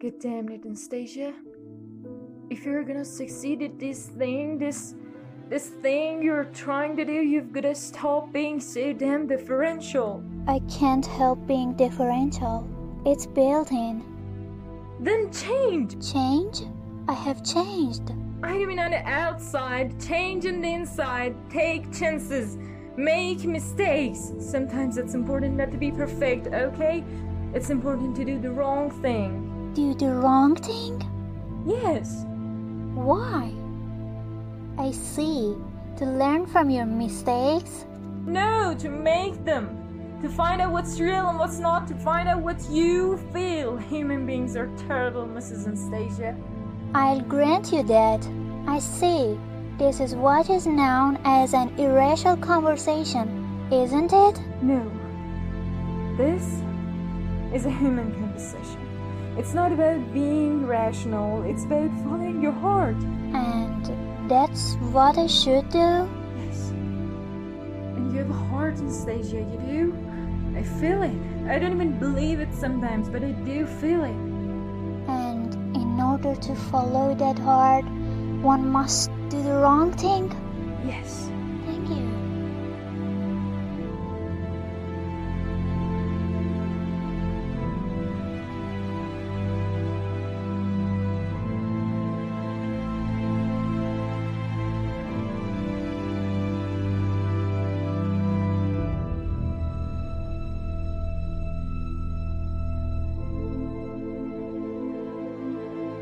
God damn it, Anastasia. If you're gonna succeed at this thing, this this thing you're trying to do, you've gotta stop being so damn differential. I can't help being differential. It's built in. Then change! Change? I have changed. I mean on the outside, change on the inside, take chances, make mistakes. Sometimes it's important not to be perfect, okay? It's important to do the wrong thing. Do the wrong thing? Yes. Why? I see. To learn from your mistakes? No, to make them. To find out what's real and what's not, to find out what you feel. Human beings are terrible, Mrs. Anastasia. I'll grant you that. I see. This is what is known as an irrational conversation, isn't it? No. This is a human conversation. It's not about being rational, it's about following your heart. And that's what I should do? Yes. And you have a heart, Anastasia, you do? I feel it. I don't even believe it sometimes, but I do feel it. And in order to follow that heart, one must do the wrong thing? Yes.